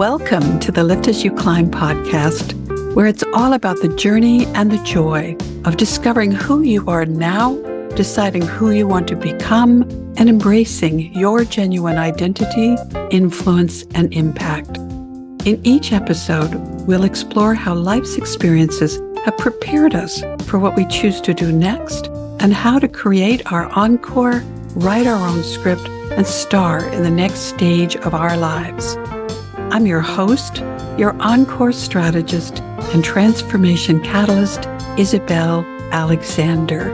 Welcome to the Lift As You Climb podcast, where it's all about the journey and the joy of discovering who you are now, deciding who you want to become, and embracing your genuine identity, influence, and impact. In each episode, we'll explore how life's experiences have prepared us for what we choose to do next and how to create our encore, write our own script, and star in the next stage of our lives. I'm your host, your encore strategist and transformation catalyst, Isabel Alexander.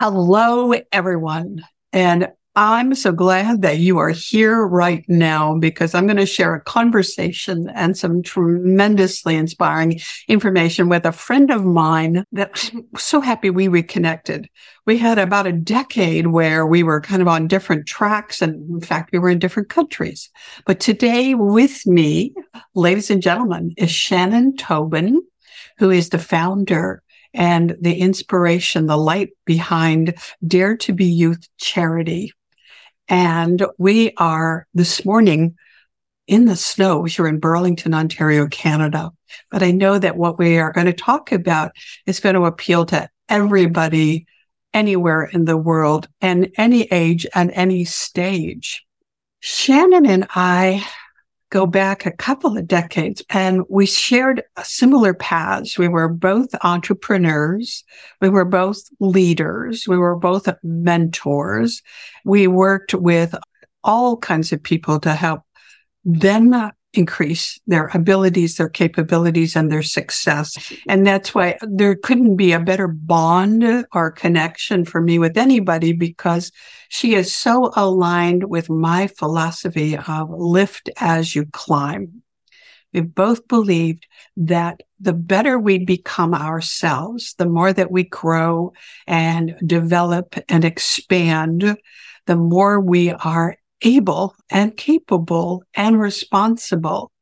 Hello, everyone. And I'm so glad that you are here right now because I'm going to share a conversation and some tremendously inspiring information with a friend of mine that I'm so happy we reconnected. We had about a decade where we were kind of on different tracks. And in fact, we were in different countries. But today with me, ladies and gentlemen, is Shannon Tobin, who is the founder and the inspiration, the light behind Dare to Be Youth Charity. And we are this morning in the snow here in Burlington, Ontario, Canada. But I know that what we are going to talk about is going to appeal to everybody anywhere in the world and any age and any stage. Shannon and I go back a couple of decades and we shared similar paths. We were both entrepreneurs. We were both leaders. We were both mentors. We worked with all kinds of people to help them increase their abilities, their capabilities, and their success. And that's why there couldn't be a better bond or connection for me with anybody because she is so aligned with my philosophy of lift as you climb. We both believed that the better we become ourselves, the more that we grow and develop and expand, the more we are able and capable and responsible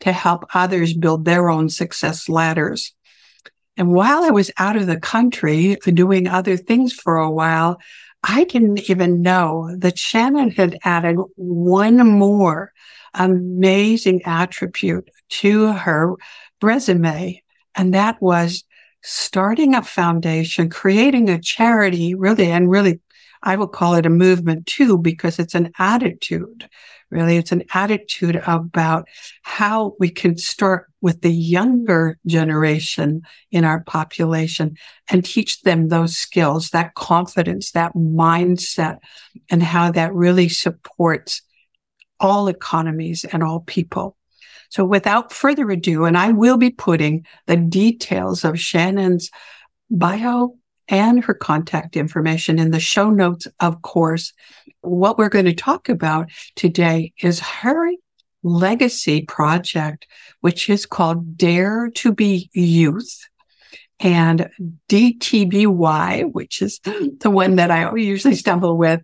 to help others build their own success ladders. And while I was out of the country doing other things for a while, I didn't even know that Shannon had added one more amazing attribute to her resume. And that was starting a foundation, creating a charity, really, and really I will call it a movement too, because it's an attitude. Really, it's an attitude about how we can start with the younger generation in our population and teach them those skills, that confidence, that mindset, and how that really supports all economies and all people. So without further ado, and I will be putting the details of Shannon's bio and her contact information in the show notes, of course. What we're going to talk about today is her legacy project, which is called Dare to Be Youth. And DTBY, which is the one that I usually stumble with,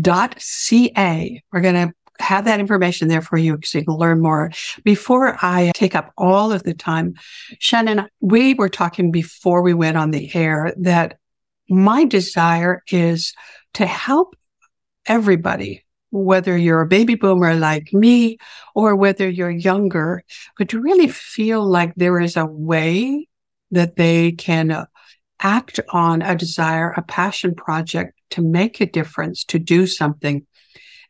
dot CA. We're going to have that information there for you so you can learn more. Before I take up all of the time, Shannon, we were talking before we went on the air that my desire is to help everybody, whether you're a baby boomer like me or whether you're younger, but to really feel like there is a way that they can uh, act on a desire, a passion project to make a difference, to do something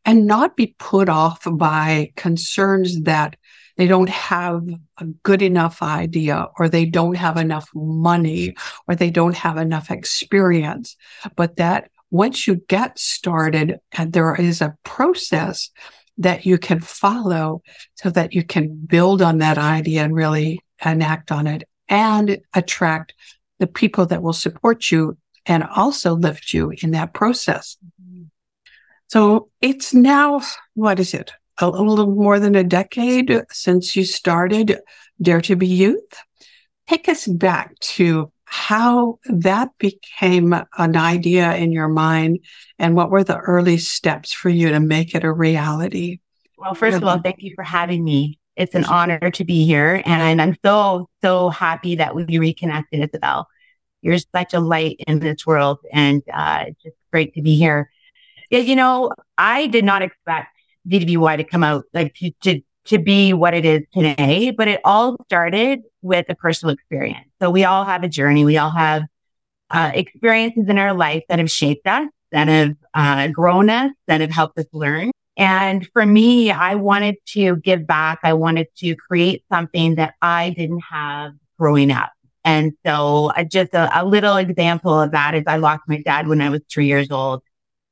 and not be put off by concerns that they don't have a good enough idea or they don't have enough money or they don't have enough experience. But that once you get started and there is a process that you can follow so that you can build on that idea and really enact on it and attract the people that will support you and also lift you in that process. So it's now, what is it? a little more than a decade since you started Dare to Be Youth. Take us back to how that became an idea in your mind and what were the early steps for you to make it a reality? Well, first of all, thank you for having me. It's an honor to be here. And I'm so, so happy that we reconnected, Isabel. You're such a light in this world and, uh, just great to be here. Yeah. You know, I did not expect DWY to come out like to, to, to be what it is today, but it all started with a personal experience. So we all have a journey. We all have uh, experiences in our life that have shaped us, that have uh, grown us, that have helped us learn. And for me, I wanted to give back. I wanted to create something that I didn't have growing up. And so uh, just a, a, little example of that is I lost my dad when I was three years old.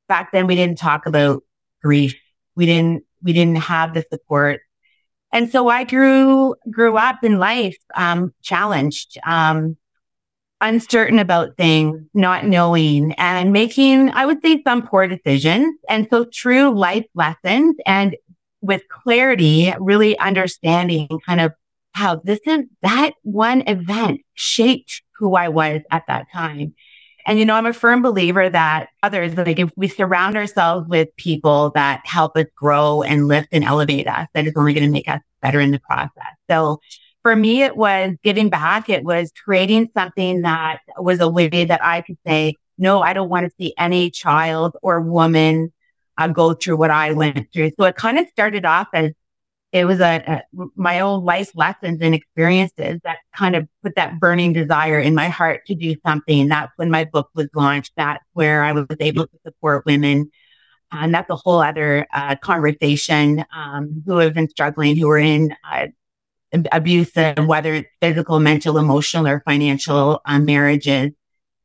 Back then we didn't talk about grief. We didn't, we didn't have the support. And so I grew, grew up in life, um, challenged, um, uncertain about things, not knowing and making, I would say some poor decisions. And so true life lessons and with clarity, really understanding kind of how this is that one event shaped who I was at that time. And, you know, I'm a firm believer that others, like if we surround ourselves with people that help us grow and lift and elevate us, that is only going to make us better in the process. So for me, it was giving back. It was creating something that was a way that I could say, no, I don't want to see any child or woman uh, go through what I went through. So it kind of started off as it was a, a, my own life lessons and experiences that kind of put that burning desire in my heart to do something. That's when my book was launched. That's where I was able to support women. And that's a whole other uh, conversation um, who have been struggling, who are in uh, abusive, whether it's physical, mental, emotional, or financial uh, marriages,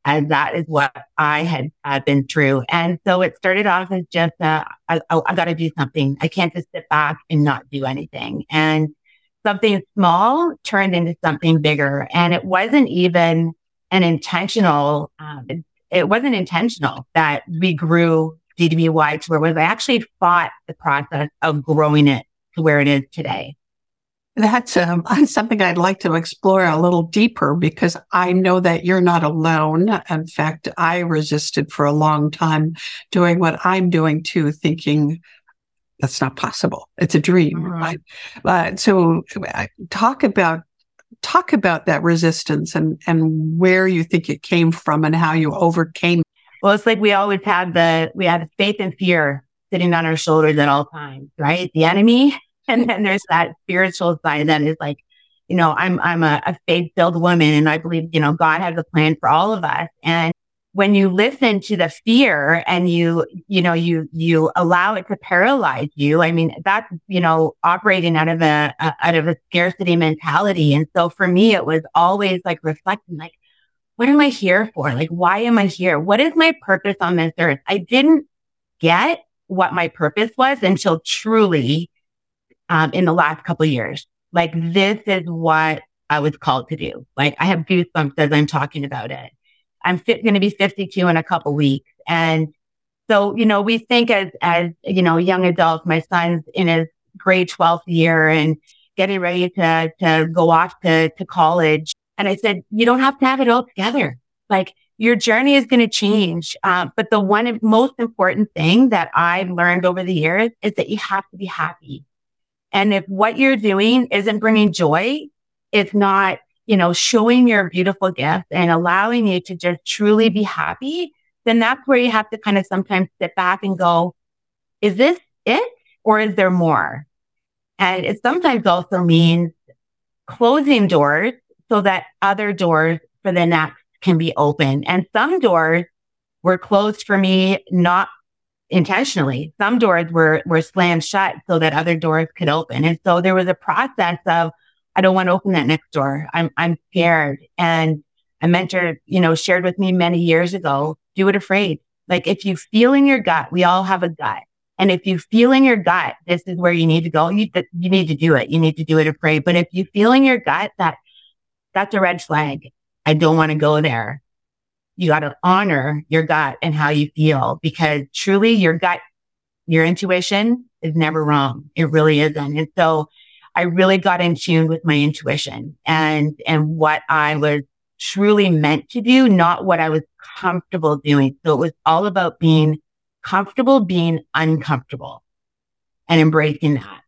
as that is what I had uh, been through. And so it started off as just, uh, I, I got to do something. I can't just sit back and not do anything. And something small turned into something bigger. And it wasn't even an intentional, um, it, it wasn't intentional that we grew DWY to where it was. I actually fought the process of growing it to where it is today. That's um, something I'd like to explore a little deeper because I know that you're not alone. In fact, I resisted for a long time doing what I'm doing too, thinking that's not possible. It's a dream, mm-hmm. right? Uh, so, talk about talk about that resistance and and where you think it came from and how you overcame. Well, it's like we always had the we had faith and fear sitting on our shoulders at all times, right? The enemy and then there's that spiritual side that is like, you know, I'm, I'm a, a faith filled woman and I believe, you know, God has a plan for all of us. And when you listen to the fear and you, you know, you, you allow it to paralyze you. I mean, that's, you know, operating out of a, a out of a scarcity mentality. And so for me, it was always like reflecting, like, what am I here for? Like, why am I here? What is my purpose on this earth? I didn't get what my purpose was until truly um, in the last couple years. Like this is what I was called to do. Like I have goosebumps as I'm talking about it. I'm going to be 52 in a couple weeks. And so, you know, we think as, as, you know, young adults, my son's in his grade 12th year and getting ready to, to go off to, to college. And I said, you don't have to have it all together. Like your journey is going to change. Uh, but the one most important thing that I've learned over the years is that you have to be happy. And if what you're doing isn't bringing joy, it's not, you know, showing your beautiful gift and allowing you to just truly be happy, then that's where you have to kind of sometimes sit back and go, is this it or is there more? And it sometimes also means closing doors so that other doors for the next can be open. And some doors were closed for me, not intentionally. Some doors were, were slammed shut so that other doors could open. And so there was a process of, I don't want to open that next door. I'm, I'm scared. And a mentor, you know, shared with me many years ago, do it afraid. Like if you feel in your gut, we all have a gut. And if you feel in your gut, this is where you need to go. You, you need to do it. You need to do it afraid. But if you feel in your gut that that's a red flag, I don't want to go there you got to honor your gut and how you feel because truly your gut, your intuition is never wrong. It really isn't. And so I really got in tune with my intuition and, and what I was truly meant to do, not what I was comfortable doing. So it was all about being comfortable, being uncomfortable and embracing that.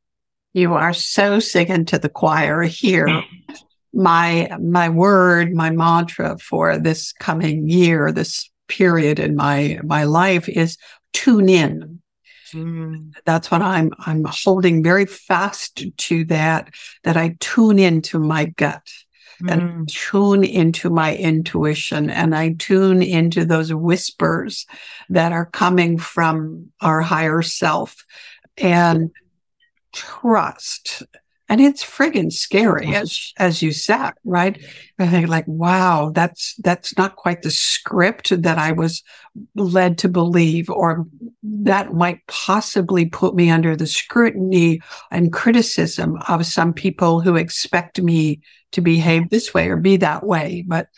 You are so singing to the choir here. my, my word, my mantra for this coming year, this period in my, my life is tune in. Mm. That's what I'm, I'm holding very fast to that, that I tune into my gut mm. and tune into my intuition and I tune into those whispers that are coming from our higher self and trust and it's friggin' scary as as you said right? I think like wow that's that's not quite the script that i was led to believe or that might possibly put me under the scrutiny and criticism of some people who expect me to behave this way or be that way. But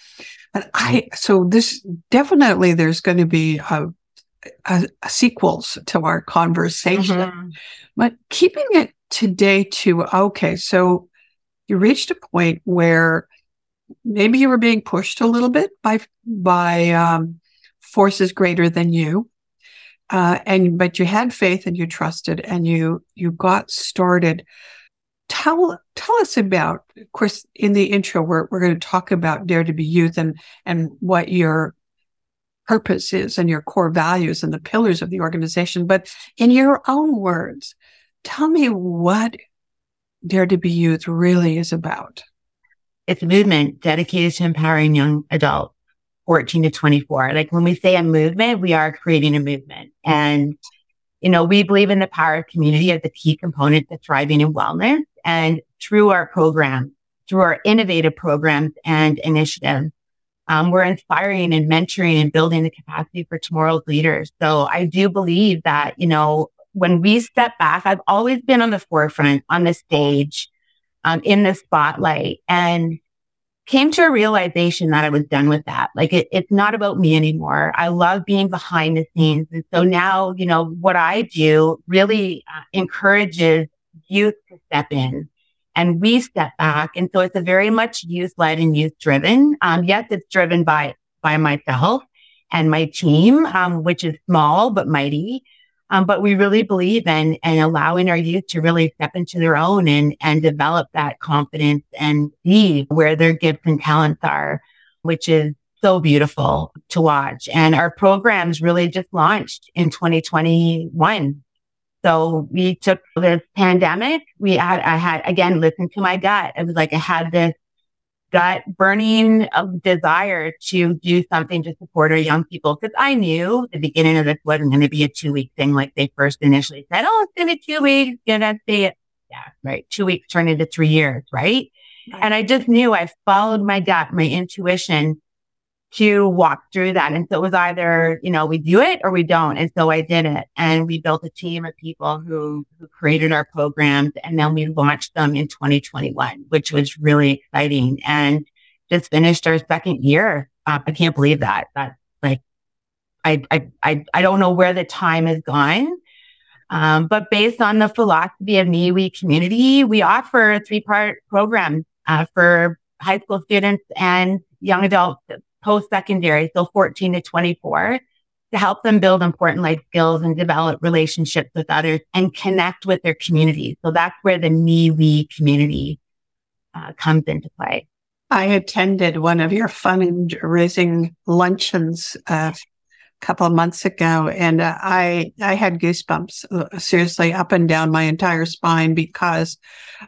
but i so this definitely there's going to be a, a, a sequels to our conversation. Mm-hmm. but keeping it today to, okay, so you reached a point where maybe you were being pushed a little bit by, by, um, forces greater than you. Uh, and, but you had faith and you trusted and you, you got started. Tell, tell us about, of course, in the intro, we're, we're going to talk about Dare to be Youth and, and what your purpose is and your core values and the pillars of the organization. But in your own words, Tell me what Dare to Be Youth really is about. It's a movement dedicated to empowering young adults, 14 to 24. Like when we say a movement, we are creating a movement. And, you know, we believe in the power of community as a key component to thriving in wellness. And through our program, through our innovative programs and initiatives, um, we're inspiring and mentoring and building the capacity for tomorrow's leaders. So I do believe that, you know, when we step back, I've always been on the forefront, on the stage, um, in the spotlight and came to a realization that I was done with that. Like it, it's not about me anymore. I love being behind the scenes. And so now, you know, what I do really uh, encourages youth to step in and we step back. And so it's a very much youth led and youth driven. Um, yes, it's driven by, by myself and my team, um, which is small but mighty. Um, but we really believe in, in allowing our youth to really step into their own and, and develop that confidence and see where their gifts and talents are, which is so beautiful to watch. And our programs really just launched in 2021. So we took this pandemic. We had, I had, again, listened to my gut. It was like I had this gut burning desire to do something to support our young people. Cause I knew the beginning of this wasn't going to be a two week thing like they first initially said. Oh, it's going to be two weeks. You know, see it. Yeah. Right. Two weeks turned into three years. Right. And I just knew I followed my gut, my intuition to walk through that. And so it was either, you know, we do it or we don't. And so I did it. And we built a team of people who, who created our programs. And then we launched them in 2021, which was really exciting and just finished our second year. Uh, I can't believe that. That like, I, I, I, I don't know where the time has gone. Um, but based on the philosophy of MeWe community, we offer a three part program, uh, for high school students and young adults post secondary, so 14 to 24, to help them build important life skills and develop relationships with others and connect with their community. So that's where the me, we community uh, comes into play. I attended one of your fundraising luncheons uh, a couple of months ago, and uh, I I had goosebumps uh, seriously up and down my entire spine because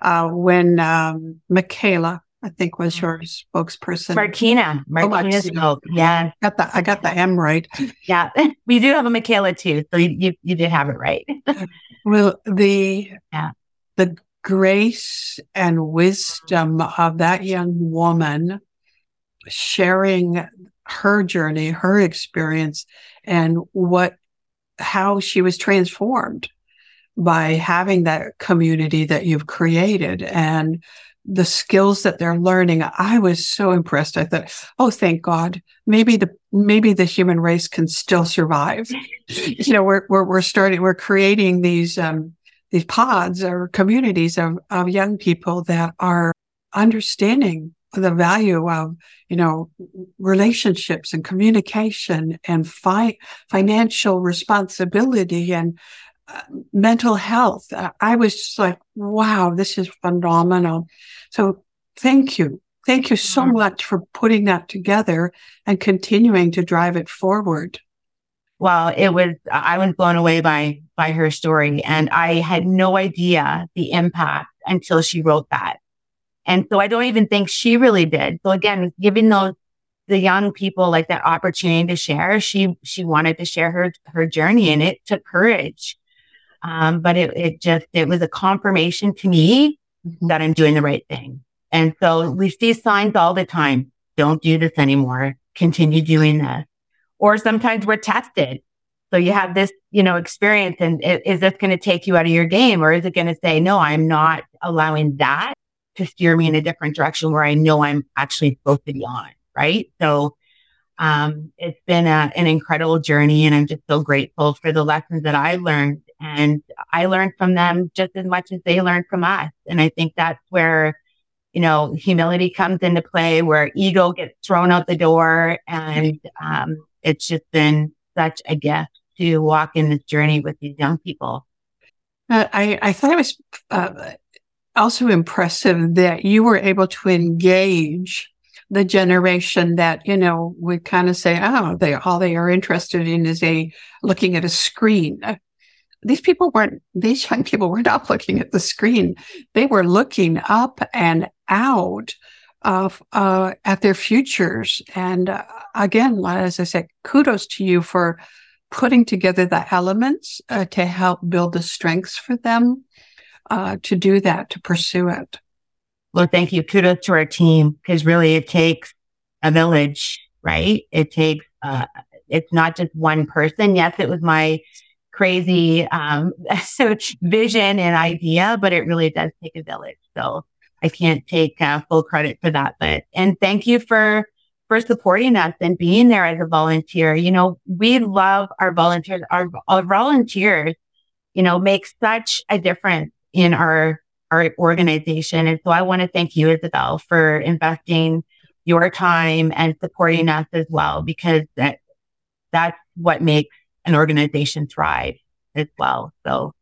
uh, when um, Michaela I think was mm. your spokesperson. Martina. Martina oh, spoke. Yeah. Got the, I got the M right. Yeah. We do have a Michaela too. So you, you, you did have it right. well, the, yeah. the grace and wisdom of that young woman sharing her journey, her experience and what, how she was transformed by having that community that you've created and the skills that they're learning, I was so impressed. I thought, oh, thank God, maybe the maybe the human race can still survive. you know, we're we're we're starting, we're creating these um, these pods or communities of of young people that are understanding the value of you know relationships and communication and fi- financial responsibility and mental health. I was just like, wow, this is phenomenal. So thank you Thank you so mm-hmm. much for putting that together and continuing to drive it forward. Well, it was, I was blown away by, by her story and I had no idea the impact until she wrote that. And so I don't even think she really did. So again, giving those, the young people like that opportunity to share, she, she wanted to share her, her journey and it took courage. Um, but it, it just, it was a confirmation to me that I'm doing the right thing. And so we see signs all the time. Don't do this anymore. Continue doing this. Or sometimes we're tested. So you have this, you know, experience and is this going to take you out of your game or is it going to say, no, I'm not allowing that to steer me in a different direction where I know I'm actually supposed to be on. Right. So, um, it's been a, an incredible journey and I'm just so grateful for the lessons that I learned and I learned from them just as much as they learned from us. And I think that's where, you know, humility comes into play, where ego gets thrown out the door. And um, it's just been such a gift to walk in this journey with these young people. Uh, I, I thought it was uh, also impressive that you were able to engage the generation that you know would kind of say, "Oh, they all they are interested in is a looking at a screen." these people weren't, these young people were not looking at the screen. They were looking up and out of, uh, at their futures. And uh, again, as I said, kudos to you for putting together the elements uh, to help build the strengths for them uh, to do that, to pursue it. Well, thank you. Kudos to our team because really it takes a village, right? It takes, uh, it's not just one person. Yes, it was my crazy um, vision and idea, but it really does take a village. So I can't take uh, full credit for that. But and thank you for for supporting us and being there as a volunteer. You know, we love our volunteers. Our, our volunteers, you know, make such a difference in our our organization. And so I want to thank you, Isabel, for investing your time and supporting us as well, because that that's what makes an organization thrive as well. So,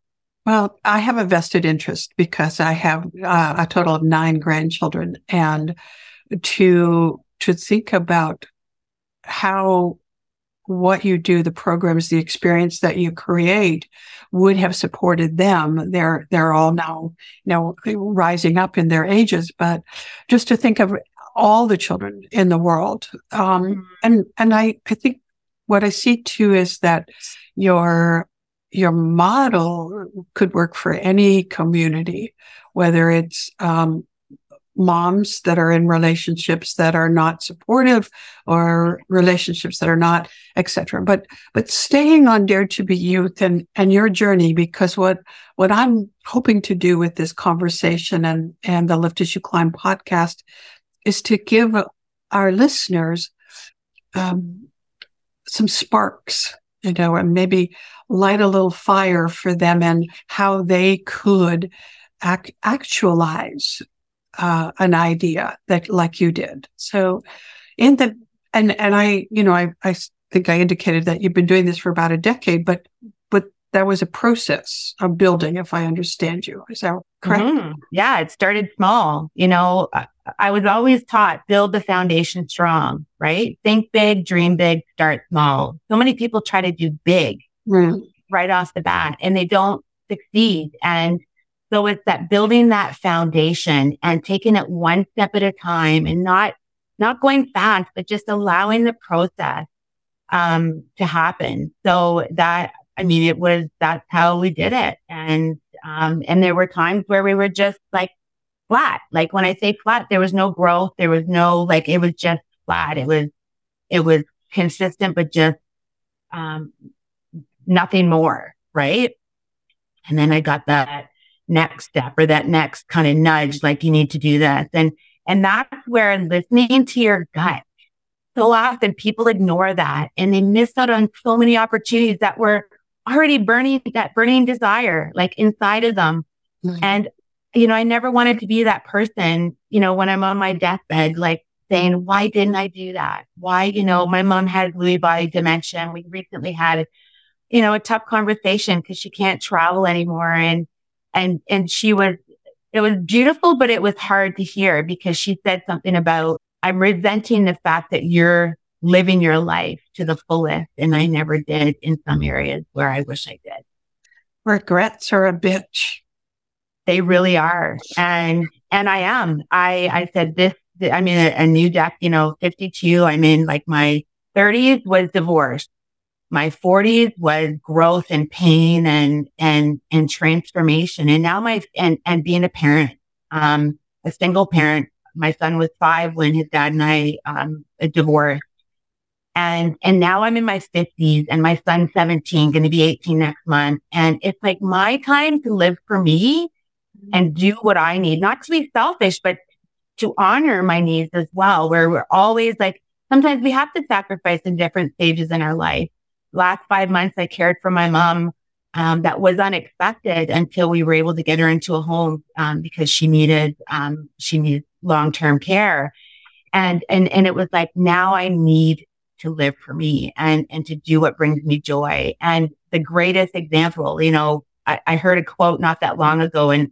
well, I have a vested interest because I have uh, a total of nine grandchildren, and to to think about how what you do, the programs, the experience that you create would have supported them. They're they're all now you know rising up in their ages, but just to think of all the children in the world, um, mm-hmm. and and I I think what I see too is that your your model could work for any community, whether it's um, moms that are in relationships that are not supportive or relationships that are not, etc. But but staying on Dare to Be Youth and and your journey, because what what I'm hoping to do with this conversation and and the Lift as You Climb podcast is to give our listeners um, some sparks, you know, and maybe light a little fire for them and how they could ac- actualize uh, an idea that like you did. So in the, and, and I, you know, I, I think I indicated that you've been doing this for about a decade, but but that was a process of building, if I understand you. Is that correct? Mm-hmm. Yeah, it started small. You know, I, I, was always taught build the foundation strong, right? Think big, dream big, start small. So many people try to do big right off the bat and they don't succeed. And so it's that building that foundation and taking it one step at a time and not, not going fast, but just allowing the process um, to happen. So that I mean, it was, that's how we did it. And, um, and there were times where we were just like flat. Like when I say flat, there was no growth. There was no, like, it was just flat. It was, it was consistent, but just, um, nothing more. Right. And then I got that next step or that next kind of nudge, like you need to do this. And, and that's where listening to your gut. So often people ignore that and they miss out on so many opportunities that were already burning that burning desire like inside of them. Mm-hmm. And, you know, I never wanted to be that person, you know, when I'm on my deathbed, like saying, why didn't I do that? Why, you know, my mom had Lewy body dementia. We recently had, you know, a tough conversation because she can't travel anymore. And, and, and she was it was beautiful, but it was hard to hear because she said something about, I'm resenting the fact that you're living your life to the fullest. And I never did in some areas where I wish I did. Regrets are a bitch. They really are. And, and I am. I, I said this, I mean, a, a new deck, you know, 52. I'm in like my 30s was divorce. My 40s was growth and pain and, and, and transformation. And now my, and, and being a parent, um, a single parent. My son was five when his dad and I, um, divorced. And, and now I'm in my fifties and my son's 17, going to be 18 next month. And it's like my time to live for me and do what I need, not to be selfish, but to honor my needs as well, where we're always like, sometimes we have to sacrifice in different stages in our life. Last five months, I cared for my mom. Um, that was unexpected until we were able to get her into a home, um, because she needed, um, she needed long-term care. And, and, and it was like, now I need to live for me and, and to do what brings me joy. And the greatest example, you know, I, I heard a quote not that long ago and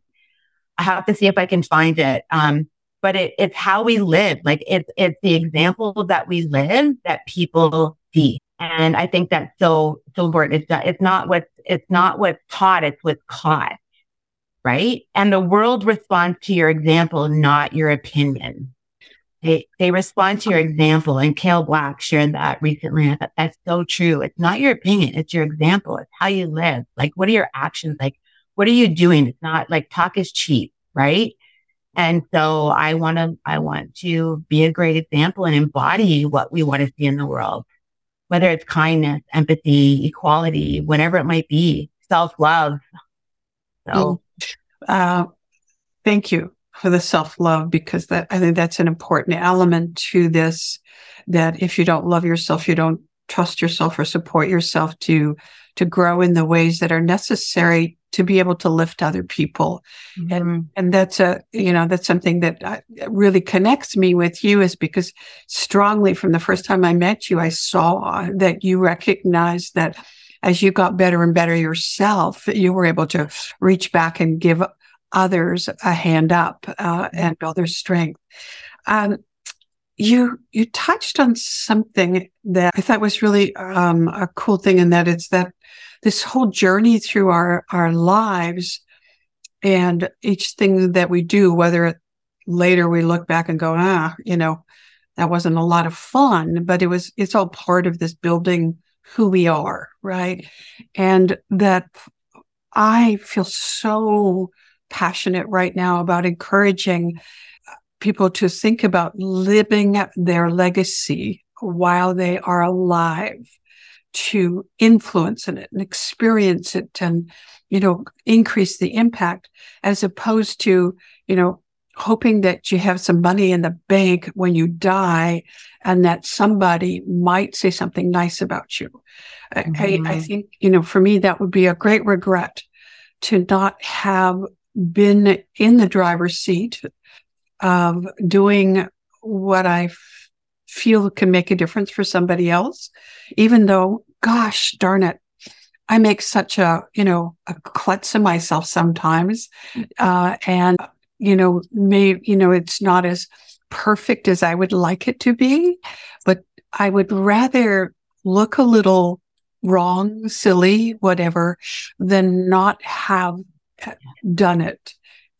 I have to see if I can find it. Um, but it, it's how we live. Like it's, it's the example that we live that people see. And I think that's so, so important. It's, it's not what, it's not what's taught. It's what's caught. Right. And the world responds to your example, not your opinion. They, they respond to your example. And Kale Black shared that recently. I thought that's so true. It's not your opinion. It's your example. It's how you live. Like, what are your actions? Like, what are you doing? It's not like talk is cheap, right? And so I want to, I want to be a great example and embody what we want to see in the world, whether it's kindness, empathy, equality, whatever it might be, self love. So, uh, thank you for the self love because that, I think that's an important element to this. That if you don't love yourself, you don't trust yourself or support yourself to, to grow in the ways that are necessary to be able to lift other people. Mm-hmm. And, and that's a, you know, that's something that I, really connects me with you is because strongly from the first time I met you, I saw that you recognized that as you got better and better yourself, you were able to reach back and give others a hand up uh, and build their strength. Um, you you touched on something that I thought was really um, a cool thing, and that it's that this whole journey through our, our lives and each thing that we do, whether later we look back and go, ah, you know, that wasn't a lot of fun, but it was, it's all part of this building who we are. Right. And that I feel so passionate right now about encouraging people to think about living their legacy while they are alive to influence it and experience it and, you know, increase the impact as opposed to, you know, hoping that you have some money in the bank when you die and that somebody might say something nice about you. Mm-hmm. I, I mm-hmm. think, you know, for me, that would be a great regret to not have been in the driver's seat of doing what I f- feel can make a difference for somebody else, even though gosh darn it, I make such a, you know, a klutz of myself sometimes. Uh, and, you know, may, you know, it's not as perfect as I would like it to be, but I would rather look a little wrong, silly, whatever, than not have done it.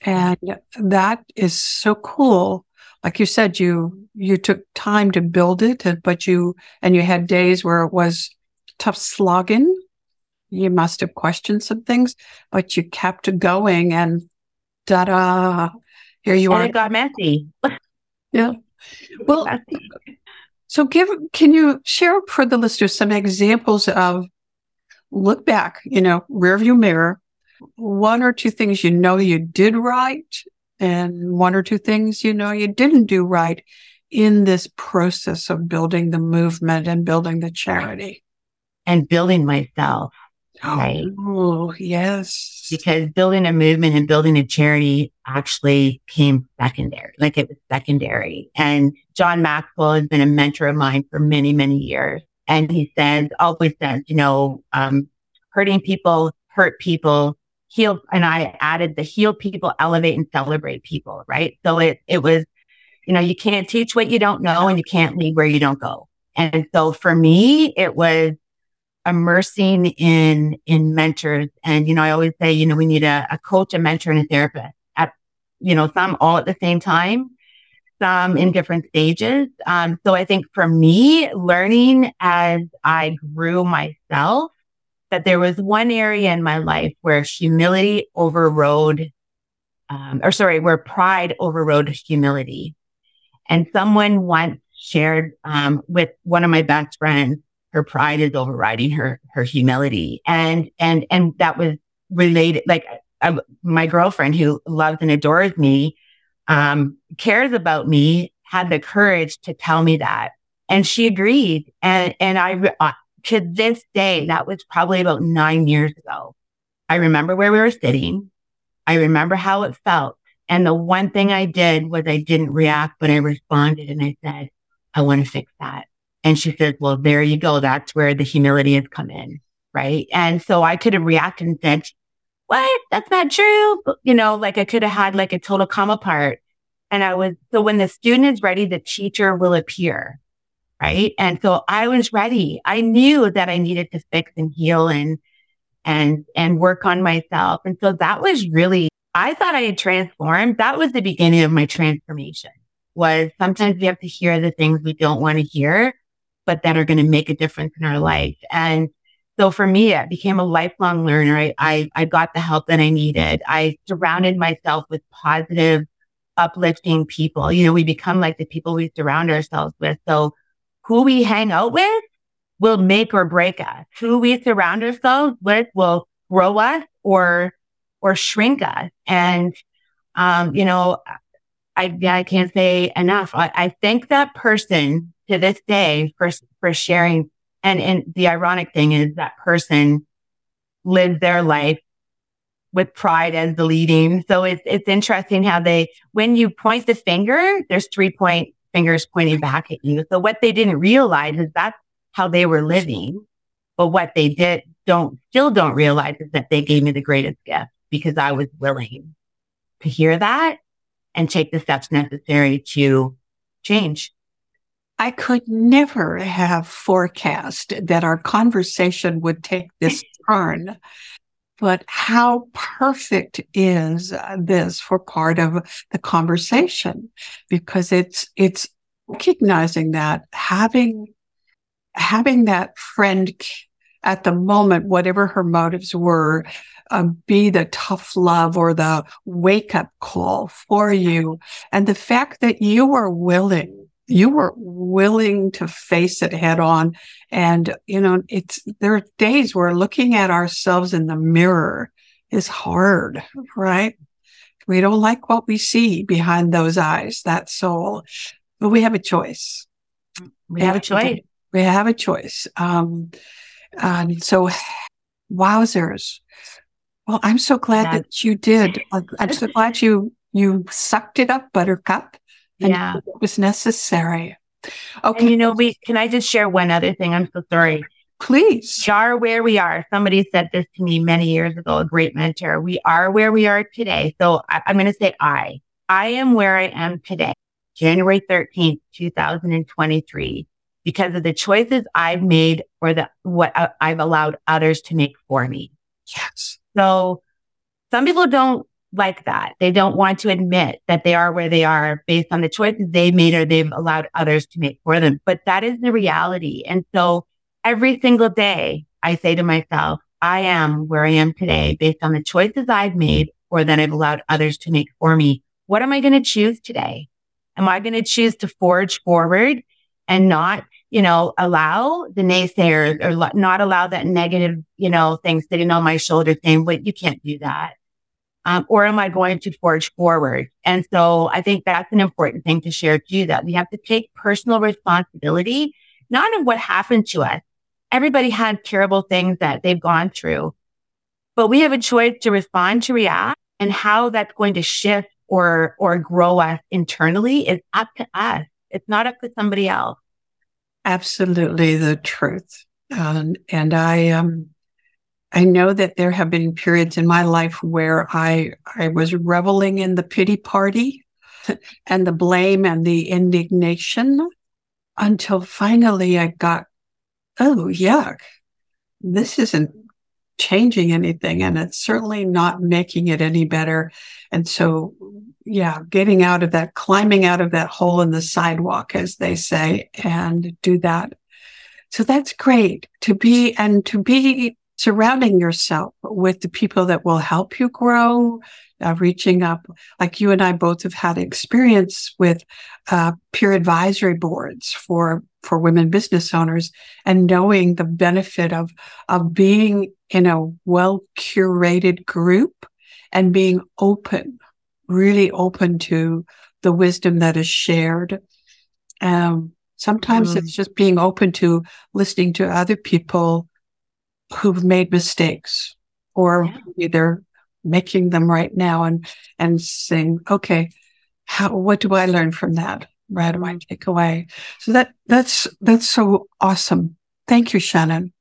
And that is so cool. Like you said, you, you took time to build it, but you, and you had days where it was tough slogging. You must have questioned some things, but you kept going and da da. Here you and are. It got messy. yeah. Well, so give, can you share for the listeners some examples of look back, you know, rearview mirror, one or two things you know you did right and one or two things you know you didn't do right in this process of building the movement and building the charity? and building myself. Right. Oh, yes. Because building a movement and building a charity actually came secondary, like it was secondary. And John Maxwell has been a mentor of mine for many, many years. And he says, always says, you know, um, hurting people hurt people, heal, and I added the heal people, elevate and celebrate people, right? So it, it was, you know, you can't teach what you don't know and you can't lead where you don't go. And so for me, it was immersing in, in mentors. And, you know, I always say, you know, we need a, a coach, a mentor and a therapist at, you know, some all at the same time, some in different stages. Um, so I think for me, learning as I grew myself, there was one area in my life where humility overrode, um, or sorry, where pride overrode humility. And someone once shared um, with one of my best friends, her pride is overriding her her humility, and and and that was related. Like uh, my girlfriend, who loves and adores me, um, cares about me, had the courage to tell me that, and she agreed. And and I to this day, that was probably about nine years ago. I remember where we were sitting. I remember how it felt. And the one thing I did was I didn't react, but I responded and I said, I want to fix that. And she said, well, there you go. That's where the humility has come in. Right. And so I could have reacted and said, what? That's not true. You know, like I could have had like a total come apart. And I was, so when the student is ready, the teacher will appear right? And so I was ready. I knew that I needed to fix and heal and, and, and work on myself. And so that was really, I thought I had transformed. That was the beginning of my transformation was sometimes we have to hear the things we don't want to hear, but that are going to make a difference in our life. And so for me, I became a lifelong learner. I, I, I got the help that I needed. I surrounded myself with positive, uplifting people. You know, we become like the people we surround ourselves with. So who we hang out with will make or break us. Who we surround ourselves with will grow us or, or shrink us. And, um, you know, I, I can't say enough. I, I thank that person to this day for, for sharing. And, and the ironic thing is that person lived their life with pride as the leading. So it's, it's interesting how they, when you point the finger, there's three point fingers pointing back at you. So what they didn't realize is that's how they were living. But what they did don't still don't realize is that they gave me the greatest gift because I was willing to hear that and take the steps necessary to change. I could never have forecast that our conversation would take this turn. But how perfect is this for part of the conversation? Because it's, it's recognizing that having, having that friend at the moment, whatever her motives were, um, be the tough love or the wake up call for you. And the fact that you are willing you were willing to face it head on. And, you know, it's, there are days where looking at ourselves in the mirror is hard, right? We don't like what we see behind those eyes, that soul, but we have a choice. We have a choice. We have a choice. Um, and so wowzers. Well, I'm so glad that, that you did. I'm so glad you, you sucked it up, buttercup yeah. It was necessary. Okay. And you know, we can I just share one other thing? I'm so sorry. Please. We are where we are. Somebody said this to me many years ago, a great mentor. We are where we are today. So I, I'm going to say I. I am where I am today, January 13th, 2023, because of the choices I've made or the what uh, I've allowed others to make for me. Yes. So some people don't like that. They don't want to admit that they are where they are based on the choices they made or they've allowed others to make for them. But that is the reality. And so every single day I say to myself, I am where I am today based on the choices I've made or that I've allowed others to make for me. What am I going to choose today? Am I going to choose to forge forward and not, you know, allow the naysayers or not allow that negative, you know, thing sitting on my shoulder saying, wait, you can't do that um, or am I going to forge forward? And so I think that's an important thing to share too, that we have to take personal responsibility, not of what happened to us. Everybody had terrible things that they've gone through, but we have a choice to respond, to react and how that's going to shift or, or grow us internally is up to us. It's not up to somebody else. Absolutely the truth. Um, and I, um, I know that there have been periods in my life where I I was reveling in the pity party and the blame and the indignation until finally I got, oh yuck, this isn't changing anything and it's certainly not making it any better. And so yeah, getting out of that, climbing out of that hole in the sidewalk, as they say, and do that. So that's great to be and to be surrounding yourself with the people that will help you grow, uh, reaching up, like you and I both have had experience with uh, peer advisory boards for for women business owners, and knowing the benefit of of being in a well curated group and being open, really open to the wisdom that is shared. Um, sometimes mm. it's just being open to listening to other people who've made mistakes or yeah. either making them right now and and saying okay how what do i learn from that what do i mm-hmm. take away so that that's that's so awesome thank you shannon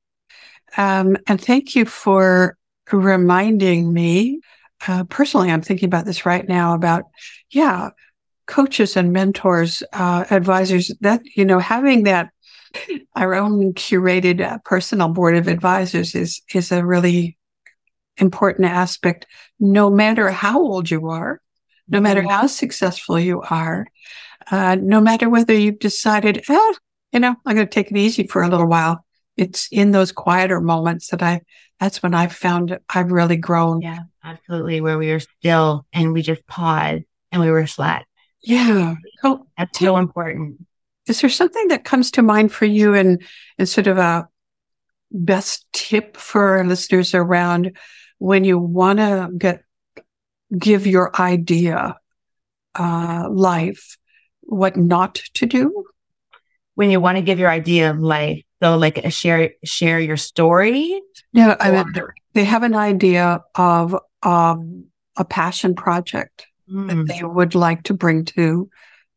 um, and thank you for reminding me uh, personally i'm thinking about this right now about yeah coaches and mentors uh, advisors that you know having that our own curated uh, personal board of advisors is is a really important aspect. No matter how old you are no matter mm-hmm. how successful you are uh, no matter whether you've decided eh, you know i'm going to take it easy for a little while it's in those quieter moments that i that's when i've found i've really grown. Yeah absolutely where we were still and we just paused and we were flat yeah. So, that's so important is there something that comes to mind for you and, and sort of a best tip for our listeners around when you want to get give your idea uh, life, what not to do? When you want to give your idea life, so like a share share your story. Yeah, I mean they have an idea of um, a passion project mm. that they would like to bring to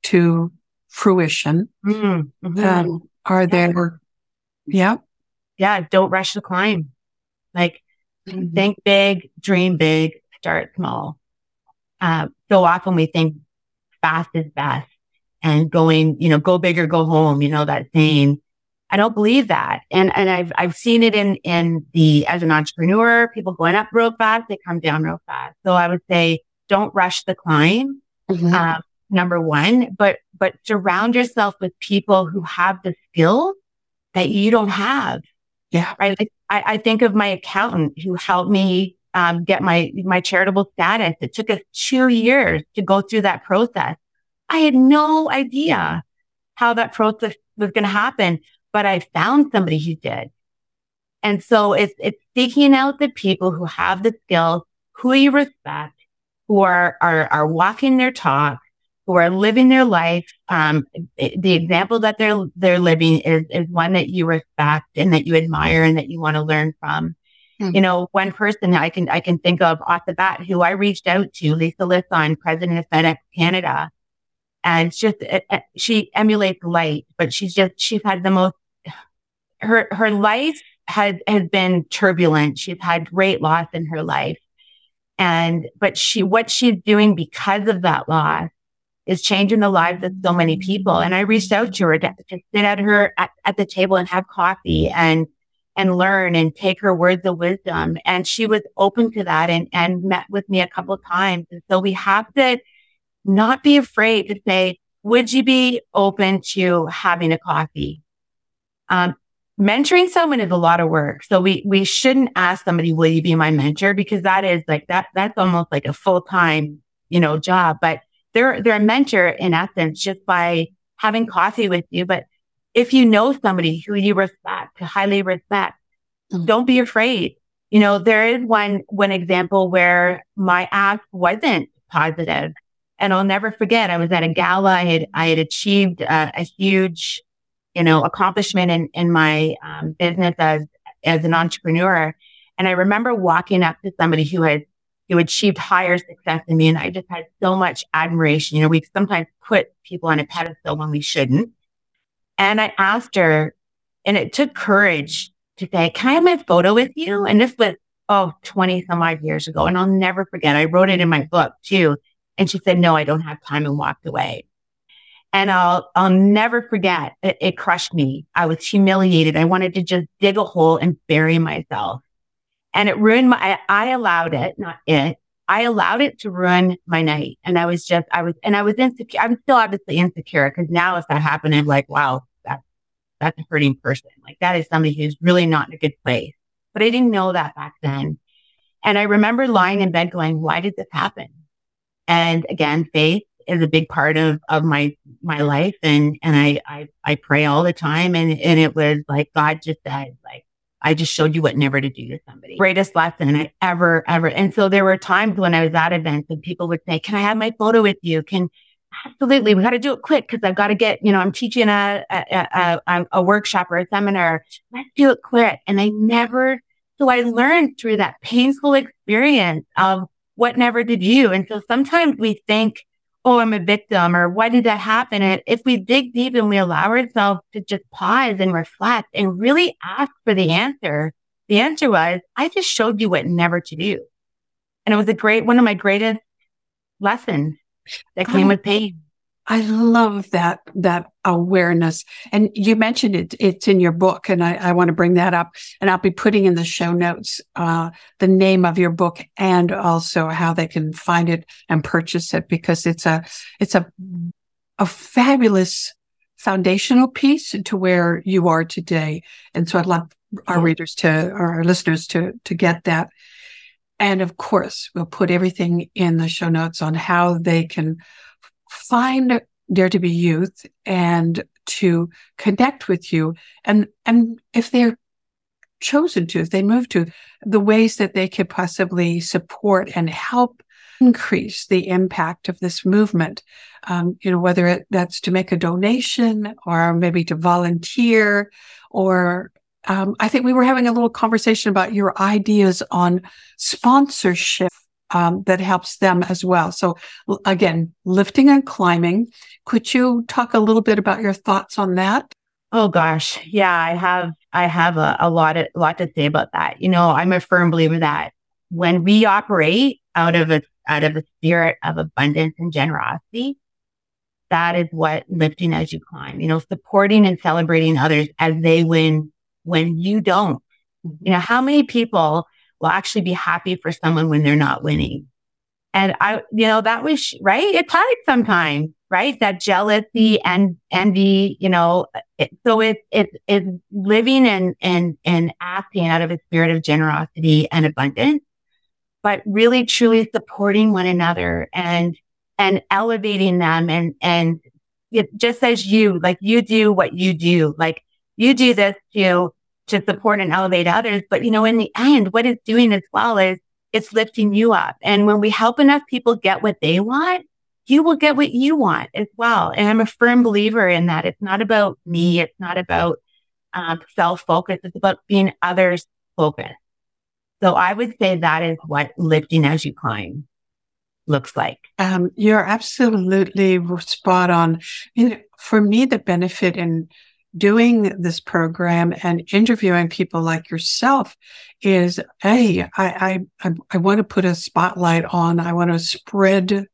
to fruition. Mm-hmm. Um, are there, yeah. Yeah. Don't rush the climb. Like mm-hmm. think big, dream big, start small. Uh, so often we think fast is best and going, you know, go big or go home, you know, that saying. I don't believe that. And, and I've, I've seen it in, in the, as an entrepreneur, people going up real fast, they come down real fast. So I would say don't rush the climb. Mm-hmm. Um, number one, but, but surround yourself with people who have the skill that you don't have. Yeah. Right. I, I think of my accountant who helped me um, get my, my charitable status. It took us two years to go through that process. I had no idea how that process was going to happen, but I found somebody who did. And so it's, it's seeking out the people who have the skills, who you respect, who are, are, are walking their talk, who are living their life. Um, the example that they're they're living is is one that you respect and that you admire and that you want to learn from. Mm-hmm. You know, one person I can I can think of off the bat who I reached out to, Lisa Lisson, president of FedEx Canada, and just it, it, she emulates light, but she's just she's had the most her her life has has been turbulent. She's had great loss in her life. And, but she, what she's doing because of that loss is changing the lives of so many people. And I reached out to her to, to sit at her at, at the table and have coffee and and learn and take her words of wisdom. And she was open to that and, and met with me a couple of times. And so we have to not be afraid to say, would you be open to having a coffee? Um, mentoring someone is a lot of work. So we, we shouldn't ask somebody, will you be my mentor? Because that is like that, that's almost like a full time, you know, job. But they're, they're a mentor in essence just by having coffee with you. But if you know somebody who you respect, highly respect, mm-hmm. don't be afraid. You know, there is one, one example where my ask wasn't positive. And I'll never forget, I was at a gala. I had, I had achieved a, a huge, you know, accomplishment in, in my um, business as, as an entrepreneur. And I remember walking up to somebody who had who achieved higher success than me. And I just had so much admiration. You know, we sometimes put people on a pedestal when we shouldn't. And I asked her, and it took courage to say, can I have my photo with you? And this was oh, 20 some odd years ago. And I'll never forget. I wrote it in my book too. And she said, no, I don't have time and walked away. And I'll, I'll never forget. It, it crushed me. I was humiliated. I wanted to just dig a hole and bury myself. And it ruined my, I, I allowed mm-hmm. it, not it. I allowed it to ruin my night. And I was just, I was, and I was insecure. I'm still obviously insecure because now if that happened, I'm like, wow, that's, that's a hurting person. Like that is somebody who's really not in a good place. But I didn't know that back then. And I remember lying in bed going, why did this happen? And again, faith is a big part of, of my, my life. And, and I, I, I pray all the time. And, and it was like, God just said, like, I just showed you what never to do to somebody. Greatest lesson I ever, ever. And so there were times when I was at events and people would say, can I have my photo with you? Can, absolutely. We got to do it quick because I've got to get, you know, I'm teaching a, a, a, um, a workshop or a seminar. Let's do it quick. And I never, so I learned through that painful experience of what never did you. And so sometimes we think, oh, I'm a victim or why did that happen? And if we dig deep and we allow ourselves to just pause and reflect and really ask for the answer, the answer was, I just showed you what never to do. And it was a great, one of my greatest lessons that came with pain. I love that, that awareness. And you mentioned it, it's in your book and I, I want to bring that up and I'll be putting in the show notes, uh, the name of your book and also how they can find it and purchase it because it's a, it's a, a fabulous foundational piece to where you are today. And so I'd love our readers to, or our listeners to, to get that. And of course, we'll put everything in the show notes on how they can find Dare to Be Youth and to connect with you. And, and if they're chosen to, if they move to the ways that they could possibly support and help increase the impact of this movement. Um, you know, whether it, that's to make a donation or maybe to volunteer or um, I think we were having a little conversation about your ideas on sponsorship um, that helps them as well. So again, lifting and climbing. Could you talk a little bit about your thoughts on that? Oh gosh, yeah, I have I have a, a lot of a lot to say about that. You know, I'm a firm believer that when we operate out of a out of a spirit of abundance and generosity, that is what lifting as you climb. You know, supporting and celebrating others as they win when you don't. You know, how many people will actually be happy for someone when they're not winning. And I, you know, that was right. It's hard sometimes, right? That jealousy and envy, you know, it, so it's, it's, it's living and, and, and acting out of a spirit of generosity and abundance, but really truly supporting one another and, and elevating them and, and it, just as you, like you do what you do, like you do this to to support and elevate others. But, you know, in the end, what it's doing as well is it's lifting you up. And when we help enough people get what they want, you will get what you want as well. And I'm a firm believer in that. It's not about me. It's not about um, self focus. It's about being others focused. So I would say that is what lifting as you climb looks like. Um, you're absolutely spot on. You know, for me, the benefit in doing this program and interviewing people like yourself is hey I, I i want to put a spotlight on i want to spread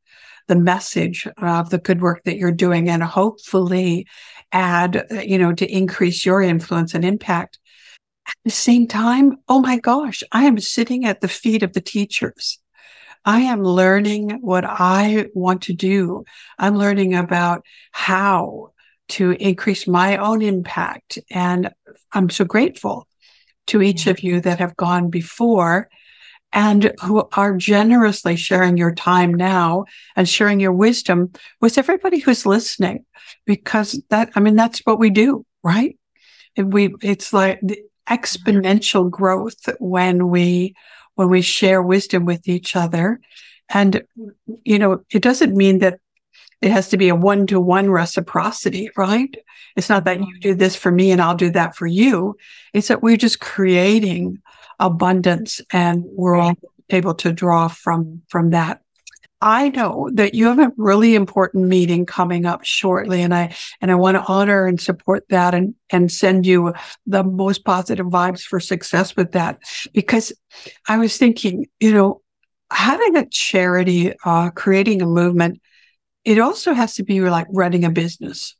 the message of the good work that you're doing and hopefully add you know to increase your influence and impact at the same time oh my gosh i am sitting at the feet of the teachers I am learning what I want to do. I'm learning about how to increase my own impact. And I'm so grateful to each of you that have gone before and who are generously sharing your time now and sharing your wisdom with everybody who's listening. Because that i mean that's what we do right? We it's like the exponential growth when we when we share wisdom with each other. And you know it doesn't mean that it has to be a one to one reciprocity, right? It's not that you do this for me and I'll do that for you. It's that we're just creating abundance and we're all able to draw from, from that. I know that you have a really important meeting coming up shortly and I, and I want to honor and support that and, and send you the most positive vibes for success with that because I was thinking, you know, having a charity, uh, creating a movement, it also has to be like running a business.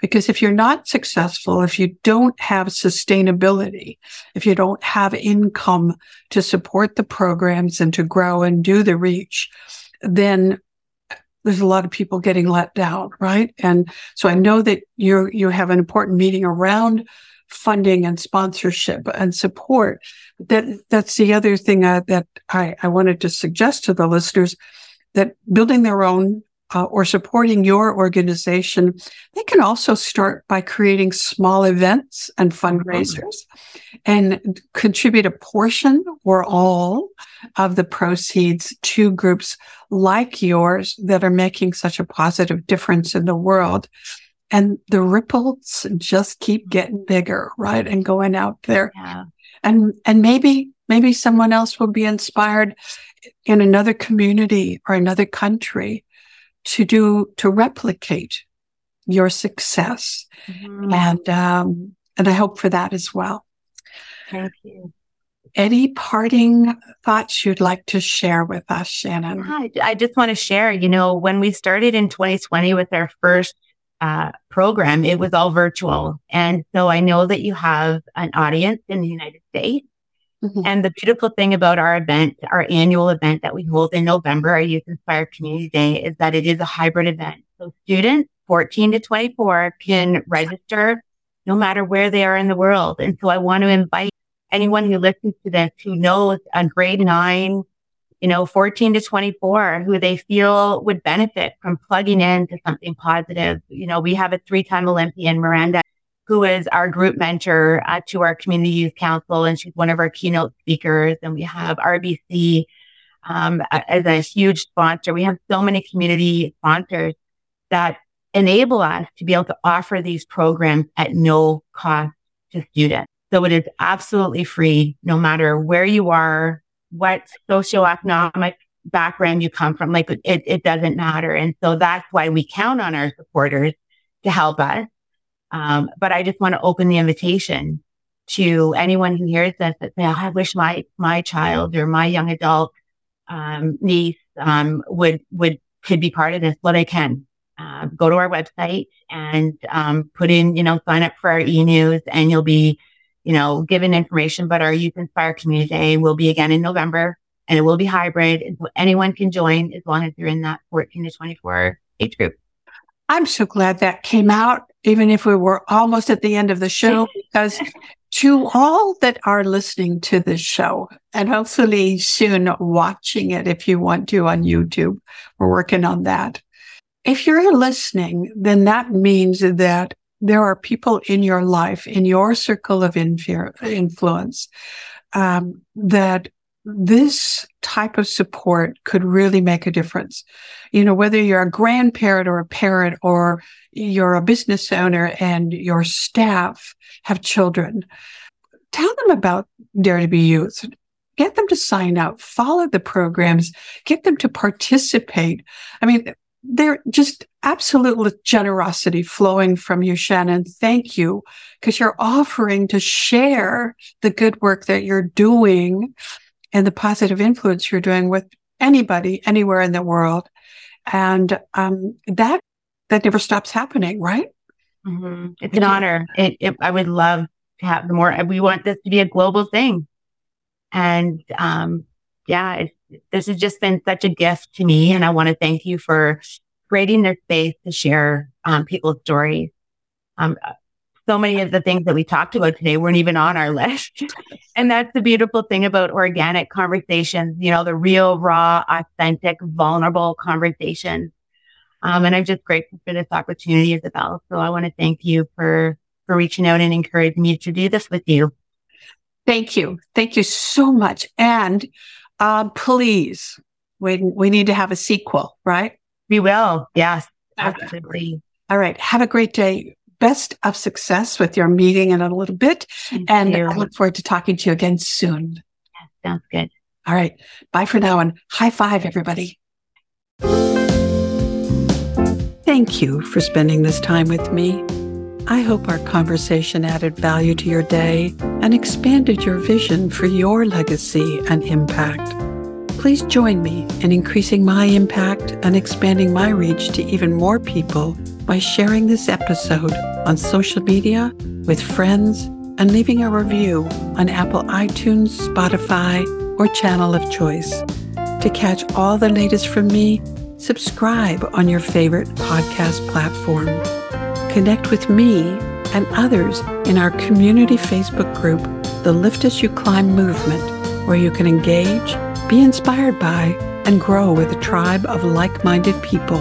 Because if you're not successful, if you don't have sustainability, if you don't have income to support the programs and to grow and do the reach, then there's a lot of people getting let down, right? And so I know that you you have an important meeting around funding and sponsorship and support. That that's the other thing uh, that I, I wanted to suggest to the listeners that building their own uh, or supporting your organization, they can also start by creating small events and fundraisers and contribute a portion or all of the proceeds to groups like yours that are making such a positive difference in the world. And the ripples just keep getting bigger, right? And going out there. Yeah. And, and maybe, maybe someone else will be inspired in another community or another country to do to replicate your success. Mm-hmm. and um, and i hope for that as well. Thank you. Any parting thoughts you'd like to share with us shannon? I, I just want to share you know when we started in 2020 with our first uh, program it was all virtual. And so i know that you have an audience in the united states Mm-hmm. And the beautiful thing about our event, our annual event that we hold in November, our Youth Inspired Community Day, is that it is a hybrid event. So students 14 to 24 can register no matter where they are in the world. And so I want to invite anyone who listens to this who knows a grade nine, you know, 14 to 24 who they feel would benefit from plugging into something positive. You know, we have a three time Olympian, Miranda who is our group mentor uh, to our community youth council, and she's one of our keynote speakers. And we have RBC um, as a huge sponsor. We have so many community sponsors that enable us to be able to offer these programs at no cost to students. So it is absolutely free, no matter where you are, what socioeconomic background you come from. Like it, it doesn't matter. And so that's why we count on our supporters to help us. Um, but I just want to open the invitation to anyone who hears this that say, oh, I wish my, my child or my young adult, um, niece, um, would, would, could be part of this. What I can, uh, go to our website and, um, put in, you know, sign up for our e-news and you'll be, you know, given information, but our Youth Inspire Community Day will be again in November and it will be hybrid. And so anyone can join as long as you're in that 14 to 24 age group. I'm so glad that came out, even if we were almost at the end of the show, because to all that are listening to this show and hopefully soon watching it if you want to on YouTube, we're working on that. If you're listening, then that means that there are people in your life, in your circle of influence, um, that this type of support could really make a difference. You know, whether you're a grandparent or a parent or you're a business owner and your staff have children, tell them about Dare to Be Youth. Get them to sign up, follow the programs, get them to participate. I mean, they're just absolute generosity flowing from you, Shannon. Thank you, because you're offering to share the good work that you're doing and the positive influence you're doing with anybody anywhere in the world. And um, that that never stops happening, right? Mm-hmm. It's an honor. It, it, I would love to have more. We want this to be a global thing, and um, yeah, this has just been such a gift to me. And I want to thank you for creating this space to share um, people's stories. Um, so many of the things that we talked about today weren't even on our list. and that's the beautiful thing about organic conversations, you know, the real, raw, authentic, vulnerable conversations. Um, and I'm just grateful for this opportunity, Isabel. So I want to thank you for, for reaching out and encouraging me to do this with you. Thank you. Thank you so much. And, uh, please, we, we need to have a sequel, right? We will. Yes, absolutely. All right. Have a great day best of success with your meeting in a little bit. Thank and you. I look forward to talking to you again soon. sounds good. All right. Bye for now and high five, everybody. Thank you for spending this time with me. I hope our conversation added value to your day and expanded your vision for your legacy and impact. Please join me in increasing my impact and expanding my reach to even more people by sharing this episode on social media with friends and leaving a review on Apple iTunes, Spotify, or channel of choice. To catch all the latest from me, subscribe on your favorite podcast platform. Connect with me and others in our community Facebook group, the Lift As You Climb Movement, where you can engage be inspired by, and grow with a tribe of like minded people.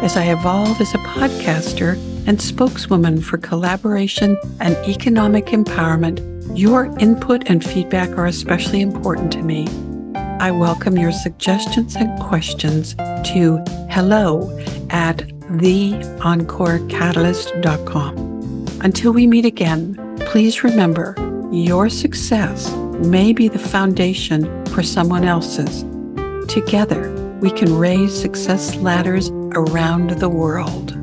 As I evolve as a podcaster and spokeswoman for collaboration and economic empowerment, your input and feedback are especially important to me. I welcome your suggestions and questions to hello at theencorecatalyst.com. Until we meet again, please remember your success may be the foundation for someone else's. Together, we can raise success ladders around the world.